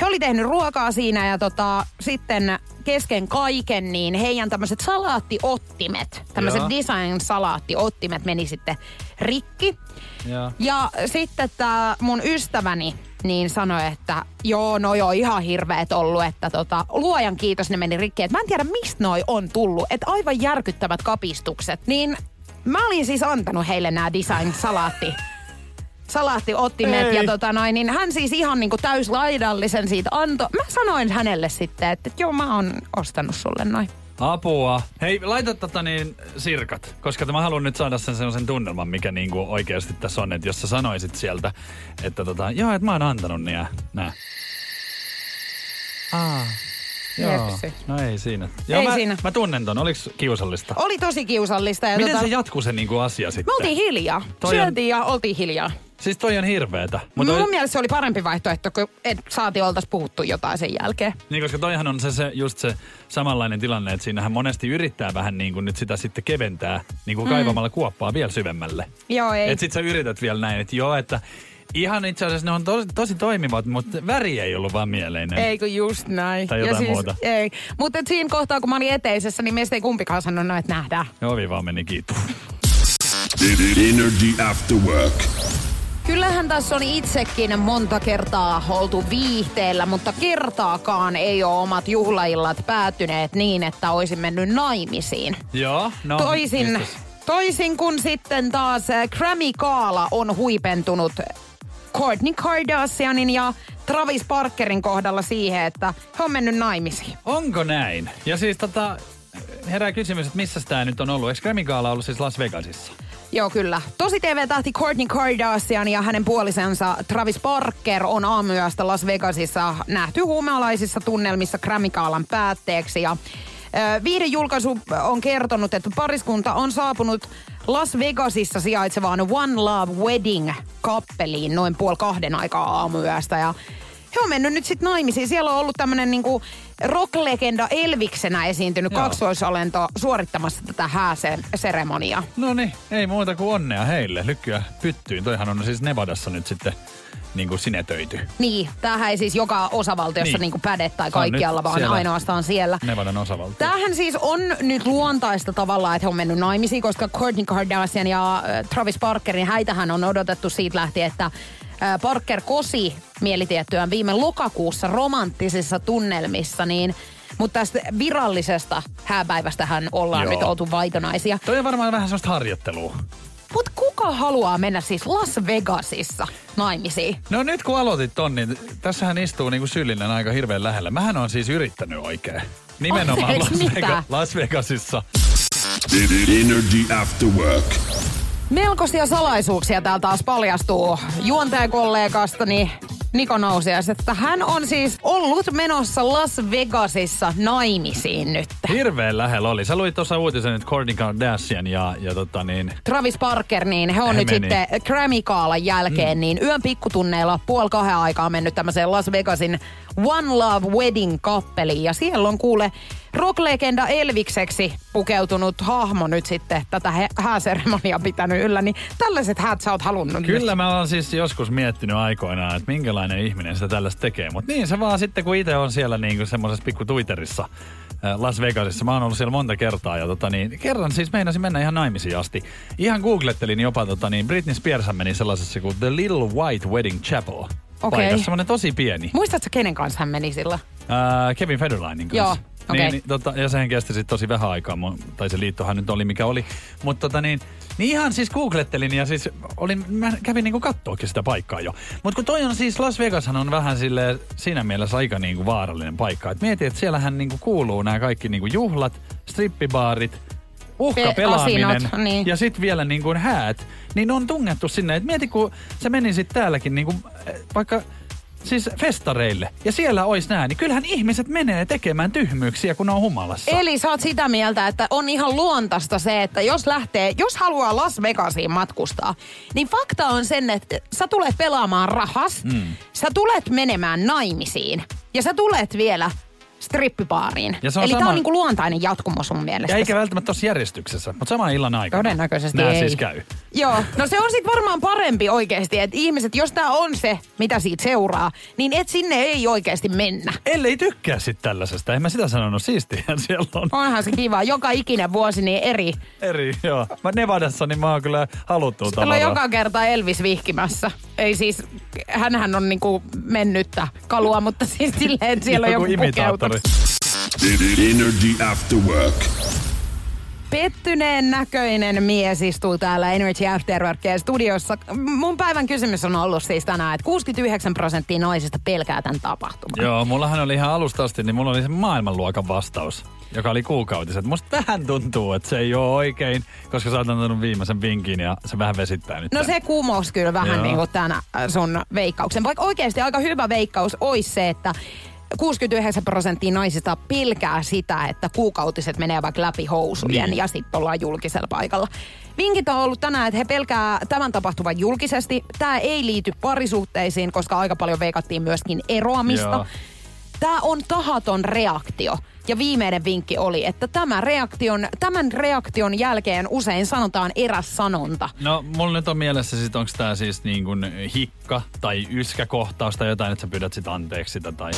He oli tehnyt ruokaa siinä ja tota, sitten kesken kaiken niin heidän tämmöiset salaattiottimet, tämmöiset design-salaattiottimet meni sitten rikki. Ja. Ja sitten tämä mun ystäväni niin sanoi, että joo, no joo, ihan hirveet ollut, että tota, luojan kiitos ne meni rikki. Et mä en tiedä, mistä noi on tullut, että aivan järkyttävät kapistukset. Niin mä olin siis antanut heille nämä design-salaatti salaattiottimet Ei. ja tota noin, niin hän siis ihan niinku täyslaidallisen siitä antoi. Mä sanoin hänelle sitten, että joo mä oon ostanut sulle noin. Apua. Hei, laita tota niin sirkat, koska mä haluan nyt saada sen sellaisen tunnelman, mikä niinku oikeasti tässä on, että jos sä sanoisit sieltä, että tota, joo, että mä oon antanut niin ja nää. Aa, joo. Jepsi. No ei siinä. Joo, Ei mä, siinä. Mä tunnen ton, oliks kiusallista? Oli tosi kiusallista. Ja Miten tota, se jatkuu se niinku asia sitten? me oltiin hiljaa. Toi on- Syötiin ja oltiin hiljaa. Siis toi on hirveetä. Mutta toi- mun mielestä se oli parempi vaihtoehto, kun et saati oltaisi puhuttu jotain sen jälkeen. Niin, koska toihan on se, se, just se samanlainen tilanne, että siinähän monesti yrittää vähän niin kuin nyt sitä sitten keventää, niin kuin kaivamalla kuoppaa vielä syvemmälle. Joo, ei. Et sit sä yrität vielä näin, että joo, että ihan itse asiassa ne on tosi, tosi toimivat, mutta väri ei ollut vaan mieleinen. Ei kun just näin. Tai jotain ja siis, muuta. Ei. Mutta siinä kohtaa, kun mä olin eteisessä, niin meistä ei kumpikaan sanonut, että nähdään. Ovi vaan meni kiitos. Energy After Work. Kyllähän tässä on itsekin monta kertaa oltu viihteellä, mutta kertaakaan ei ole omat juhlaillat päättyneet niin, että olisin mennyt naimisiin. joo, no. Toisin, toisin kun sitten taas äh, Grammy Kaala on huipentunut Kourtney Kardashianin ja Travis Parkerin kohdalla siihen, että he on mennyt naimisiin. Onko näin? Ja siis tota, herää kysymys, että missä tämä nyt on ollut? Eikö Grammy Gala ollut siis Las Vegasissa? Joo, kyllä. Tosi TV-tähti Kourtney Kardashian ja hänen puolisensa Travis Parker on aamuyöstä Las Vegasissa nähty huumealaisissa tunnelmissa Grammy-kaalan päätteeksi. Ja ö, viihdejulkaisu on kertonut, että pariskunta on saapunut Las Vegasissa sijaitsevaan One Love Wedding-kappeliin noin puoli kahden aikaa aamuyöstä. Ja he on mennyt nyt sitten naimisiin. Siellä on ollut tämmöinen niinku rock-legenda Elviksenä esiintynyt Joo. kaksoisolento suorittamassa tätä hääseremoniaa. No niin, ei muuta kuin onnea heille. Lykkyä pyttyyn. Toihan on siis Nevadassa nyt sitten niin kuin sinetöity. Niin, tämähän ei siis joka osavaltiossa Niin. niin. päde tai kaikkialla, vaan siellä ainoastaan siellä. Nevadan osavaltio. Tämähän siis on nyt luontaista tavallaan, että he on mennyt naimisiin, koska Kourtney Kardashian ja äh, Travis Parkerin häitähän on odotettu siitä lähtien, että Parker kosi mielitiettyään viime lokakuussa romanttisissa tunnelmissa, niin mutta tästä virallisesta hääpäivästähän ollaan Joo. nyt oltu vaitonaisia. Toi on varmaan vähän sellaista harjoittelua. Mutta kuka haluaa mennä siis Las Vegasissa naimisiin? No nyt kun aloitit ton, niin tässähän istuu niinku syyllinen aika hirveän lähellä. Mähän on siis yrittänyt oikein. Nimenomaan Las? Vega- Las Vegasissa. Energy After Work. Melkoisia salaisuuksia täällä taas paljastuu juontajakollegastani Niko Nousias, että hän on siis ollut menossa Las Vegasissa naimisiin nyt. Hirveän lähellä oli. Sä luit tuossa uutisen, että Kourtney Kardashian ja, ja tota niin, Travis Parker, niin he on He nyt meni. sitten Grammy-kaalan jälkeen, niin yön pikkutunneilla puoli kahden aikaa mennyt tämmöiseen Las Vegasin One Love Wedding-kappeliin. Ja siellä on kuule rock-legenda Elvikseksi pukeutunut hahmo nyt sitten tätä hääseremoniaa pitänyt yllä. Niin tällaiset häät sä oot halunnut nyt. Kyllä mä oon siis joskus miettinyt aikoinaan, että minkälainen ihminen sitä tällaista tekee. Mutta niin se vaan sitten, kun itse on siellä niinku semmoisessa pikku Twitterissä äh, Las Vegasissa. Mä oon ollut siellä monta kertaa ja tota niin, kerran siis meinasin mennä ihan naimisiin asti. Ihan googlettelin jopa tota niin, Britney Spears meni sellaisessa kuin The Little White Wedding Chapel. Okei. Paikassa, semmoinen tosi pieni. Muistatko kenen kanssa hän meni sillä? Ää, Kevin Federlinin kanssa. Joo, okei. Niin, niin, tota, ja sehän kesti sitten tosi vähän aikaa, tai se liittohan nyt oli mikä oli. Mutta tota niin, Niin ihan siis googlettelin ja siis olin, mä kävin niinku kattoakin sitä paikkaa jo. Mutta kun toi on siis, Las Vegashan on vähän sille siinä mielessä aika niinku vaarallinen paikka. Et mieti, että siellähän niinku kuuluu nämä kaikki niinku juhlat, strippibaarit, uhkapelaaminen niin. ja sitten vielä niin kuin häät, niin on tungettu sinne. Et mieti, kun se meni sitten täälläkin niin kuin, vaikka siis festareille ja siellä olisi näin, niin kyllähän ihmiset menee tekemään tyhmyyksiä, kun ne on humalassa. Eli sä oot sitä mieltä, että on ihan luontaista se, että jos lähtee, jos haluaa Las Vegasiin matkustaa, niin fakta on sen, että sä tulet pelaamaan rahas, mm. sä tulet menemään naimisiin ja sä tulet vielä strippibaariin. Ja se on Eli sama- on niinku luontainen jatkumo sun mielestä. Ja eikä välttämättä tuossa järjestyksessä, mutta saman illan aikana. Todennäköisesti Nää ei. siis käy. Joo, no se on sitten varmaan parempi oikeasti, että ihmiset, jos tämä on se, mitä siitä seuraa, niin et sinne ei oikeasti mennä. Ellei tykkää sit tällaisesta. En mä sitä sanonut. Siistiä siellä on. Onhan se kiva. Joka ikinen vuosi niin eri. Eri, joo. Mä Nevadassa, niin mä oon kyllä haluttu Siellä on joka kerta Elvis vihkimässä. Ei siis, hänhän on niinku mennyttä kalua, mutta siis silleen, siellä on joku imitaattori. Pukeutunut. Energy After Work. Pettyneen näköinen mies istuu täällä Energy After Workia studiossa. Mun päivän kysymys on ollut siis tänään, että 69 prosenttia naisista pelkää tämän tapahtuman. Joo, mullahan oli ihan alusta asti, niin mulla oli se maailmanluokan vastaus, joka oli kuukautiset. Musta vähän tuntuu, että se ei ole oikein, koska sä oot antanut viimeisen vinkin ja se vähän vesittää nyt. No tän. se kumosi kyllä vähän Joo. niin kuin tänä äh, sun veikkauksen. Vaikka oikeasti aika hyvä veikkaus olisi se, että 69 prosenttia naisista pilkää sitä, että kuukautiset menee vaikka läpi housujen Niin. ja sitten ollaan julkisella paikalla. Vinkit on ollut tänään, että he pelkää tämän tapahtuvan julkisesti. Tämä ei liity parisuhteisiin, koska aika paljon veikattiin myöskin eroamista. Joo. Tämä on tahaton reaktio. Ja viimeinen vinkki oli, että tämä reaktion, tämän reaktion jälkeen usein sanotaan eräs sanonta. No, mulla nyt on mielessä sit, onko tää siis niin kuin hikka tai yskäkohtaus tai jotain, että sä pyydät sit anteeksi sitä tai...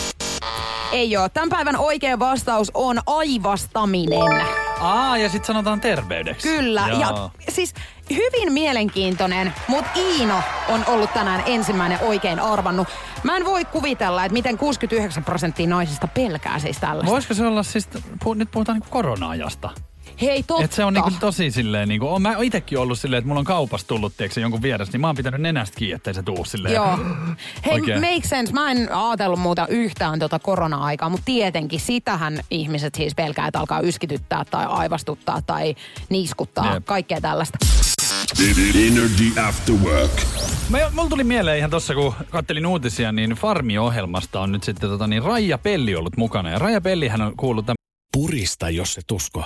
Ei oo. Tämän päivän oikea vastaus on aivastaminen. Aa, ja sit sanotaan terveydeksi. Kyllä. Joo. Ja siis hyvin mielenkiintoinen, mutta Iino on ollut tänään ensimmäinen oikein arvannut. Mä en voi kuvitella, että miten 69 prosenttia naisista pelkää siis tällaista. Voisiko se olla siis, nyt puhutaan niinku korona-ajasta. Hei, totta. Et se on niinku tosi silleen, niinku, on, mä oon itekin ollut silleen, että mulla on kaupassa tullut tiedätkö, jonkun vieressä, niin mä oon pitänyt nenästä kiinni, ettei se tuu silleen. Joo. Hei, Oikein. make sense. Mä en ajatellut muuta yhtään tota korona-aikaa, mutta tietenkin sitähän ihmiset siis pelkää, että alkaa yskityttää tai aivastuttaa tai niiskuttaa, Jep. kaikkea tällaista. Energy After Work. Mä, mulla tuli mieleen ihan tossa, kun kattelin uutisia, niin Farmi-ohjelmasta on nyt sitten tota, niin Raija Pelli ollut mukana. Ja Raija Pellihän on kuullut tämän Purista, jos se tusko.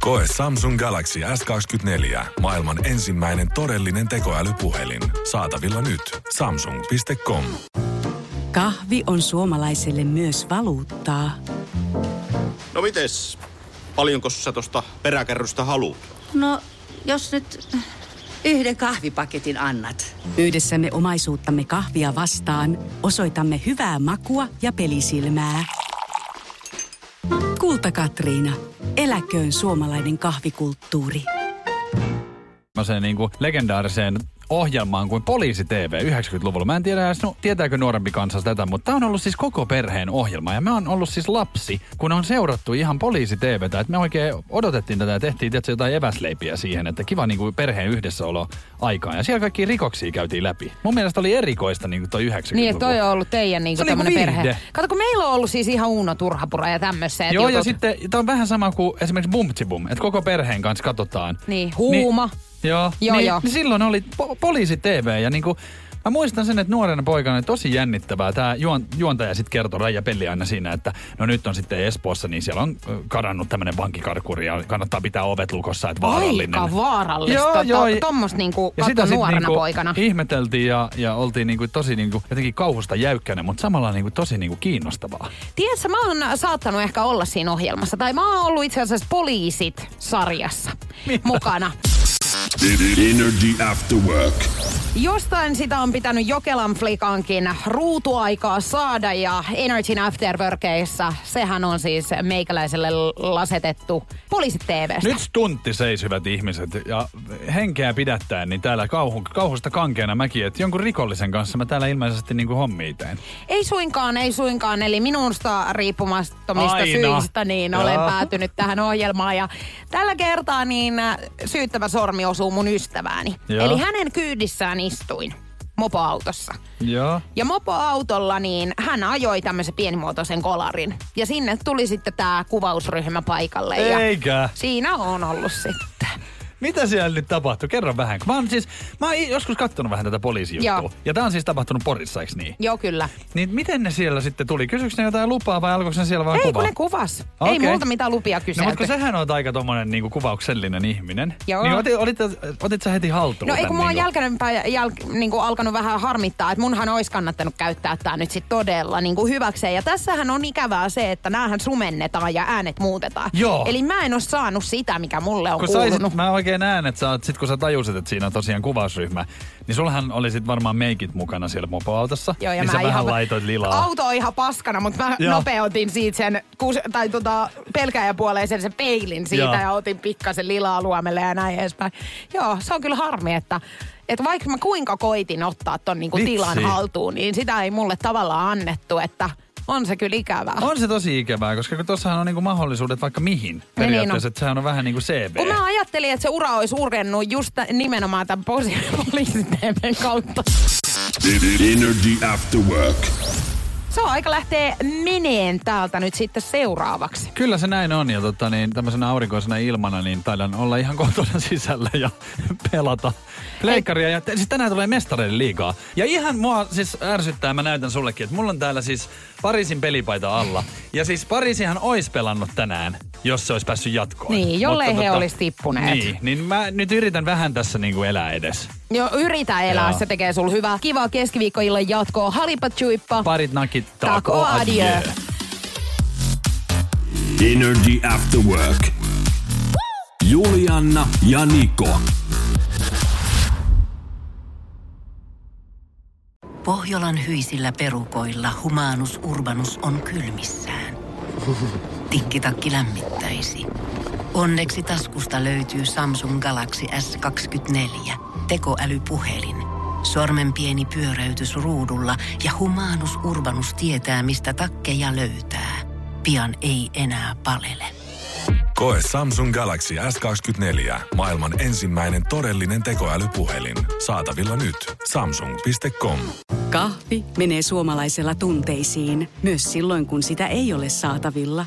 Koe Samsung Galaxy S24. Maailman ensimmäinen todellinen tekoälypuhelin. Saatavilla nyt. Samsung.com. Kahvi on suomalaiselle myös valuuttaa. No mites? Paljonko sä tosta peräkärrystä haluat? No, jos nyt yhden kahvipaketin annat. Yhdessä me omaisuuttamme kahvia vastaan osoitamme hyvää makua ja pelisilmää. Kulta Katriina. Eläköön suomalainen kahvikulttuuri. semmoiseen niin kuin legendaariseen ohjelmaan kuin Poliisi TV 90-luvulla. Mä en tiedä edes, no, tietääkö nuorempi kansa tätä, mutta tämä on ollut siis koko perheen ohjelma. Ja mä oon ollut siis lapsi, kun on seurattu ihan Poliisi TVtä. Että me oikein odotettiin tätä ja tehtiin tietysti jotain eväsleipiä siihen, että kiva niin kuin perheen yhdessäolo aikaan. Ja siellä kaikki rikoksia käytiin läpi. Mun mielestä oli erikoista niin kuin toi 90-luvu. Niin, toi on ollut teidän oli tämmönen niinku perhe. Kato, kun meillä on ollut siis ihan Uuno Turhapura ja tämmöiset Joo, ja jutut. sitten tämä on vähän sama kuin esimerkiksi Bumtsibum, että koko perheen kanssa katsotaan. Niin, huuma. Niin, joo, Joo, niin, joo. niin silloin oli po- poliisi TV ja niinku, Mä muistan sen, että nuorena poikana oli tosi jännittävää. Tämä juon, juontaja sitten kertoi Raija Pelli aina siinä, että no nyt on sitten Espoossa, niin siellä on kadannut tämmöinen vankikarkuri ja kannattaa pitää ovet lukossa, että vaarallinen. Aika vaarallista. Joo, joo. To, niinku Ja katso sit nuorena niinku poikana. ihmeteltiin ja, ja oltiin niinku tosi niinku, jotenkin kauhusta jäykkäinen, mutta samalla niinku tosi niinku kiinnostavaa. Tiedätkö, mä oon saattanut ehkä olla siinä ohjelmassa. Tai mä oon ollut itse asiassa Poliisit-sarjassa mukana. Energy After Work. Jostain sitä on pitänyt Jokelan flikankin ruutuaikaa saada ja Energy Afterworkeissa, sehän on siis meikäläiselle lasetettu poliisit TVstä. Nyt stuntti seis, hyvät ihmiset, ja henkeä pidättäen, niin täällä kauhu, kauhusta kankeena mäkin, että jonkun rikollisen kanssa mä täällä ilmeisesti niinku hommia teen. Ei suinkaan, ei suinkaan. Eli minusta riippumattomista Aina. syistä niin olen Joo. päätynyt tähän ohjelmaan. Ja tällä kertaa niin syyttävä sormi osuu mun ystävääni. Joo. Eli hänen kyydissään istuin mopoautossa. Joo. Ja mopoautolla niin hän ajoi tämmöisen pienimuotoisen kolarin. Ja sinne tuli sitten tämä kuvausryhmä paikalle. Ja Eikä. siinä on ollut sitten. Mitä siellä nyt tapahtui? Kerro vähän. Mä oon siis, mä oon joskus kattonut vähän tätä poliisijuttua. Joo. Ja tää on siis tapahtunut Porissa, eikö niin? Joo, kyllä. Niin miten ne siellä sitten tuli? Kysyykö ne jotain lupaa vai alkoiko ne siellä vaan Ei, kuvaa? kun ne kuvas. Ei Okei. multa mitään lupia No kyselty. mutta kun sähän on aika tommonen niinku kuvauksellinen ihminen. Joo. Niin otit, olit, otit sä heti haltuun No ei kun mua on niinku? jälkeenpäin jäl, niin kuin alkanut vähän harmittaa, että munhan olisi kannattanut käyttää tämä nyt sit todella niin kuin hyväkseen. Ja tässähän on ikävää se, että näähän sumennetaan ja äänet muutetaan. Joo. Eli mä en ole saanut sitä, mikä mulle on kun kuulunut. saisit, mä oikein näen, että sä oot, sit kun sä tajusit, että siinä on tosiaan kuvausryhmä, niin sullahan oli sit varmaan meikit mukana siellä mopoautossa. Joo, ja niin mä sä ihan, vähän laitoit lilaa. Auto on ihan paskana, mutta mä Joo. nopeutin siitä sen, kus, tai tota, pelkäjäpuoleisen sen peilin siitä Joo. ja otin pikkasen lilaa luomelle ja näin edespäin. Joo, se on kyllä harmi, että että vaikka mä kuinka koitin ottaa ton niinku Vitsi. tilan haltuun, niin sitä ei mulle tavallaan annettu, että on se kyllä ikävää. On se tosi ikävää, koska kun tossahan on niinku mahdollisuudet vaikka mihin. Periaatteessa, niin että sehän on vähän niinku CV. Kun mä ajattelin, että se ura olisi urennut just nimenomaan tämän poliisin kautta. Energy After Work. Se on aika lähteä meneen täältä nyt sitten seuraavaksi. Kyllä se näin on ja tota, niin, tämmöisenä aurinkoisena ilmana niin taidan olla ihan kotona sisällä ja pelata pleikkaria. Ja siis tänään tulee mestareiden liigaa. Ja ihan mua siis ärsyttää, mä näytän sullekin, että mulla on täällä siis Pariisin pelipaita alla. Ja siis Pariisihan olisi pelannut tänään, jos se olisi päässyt jatkoon. Niin, jollei Mutta he tota, olisi tippuneet. Niin, niin mä nyt yritän vähän tässä niinku elää edes. Jo, yritä elää, Joo. se tekee sul hyvää. Kivaa keskiviikkoillan jatkoa. Halipa chuippa. Parit nakit, Tako adieu. adieu. Energy After Work. Julianna ja Niko. Pohjolan hyisillä perukoilla humanus urbanus on kylmissään. Tikkitakki lämmittäisi. Onneksi taskusta löytyy Samsung Galaxy S24. Tekoälypuhelin. Sormen pieni pyöräytys ruudulla ja humanus urbanus tietää, mistä takkeja löytää. Pian ei enää palele. Koe Samsung Galaxy S24. Maailman ensimmäinen todellinen tekoälypuhelin. Saatavilla nyt. Samsung.com. Kahvi menee suomalaisella tunteisiin, myös silloin kun sitä ei ole saatavilla.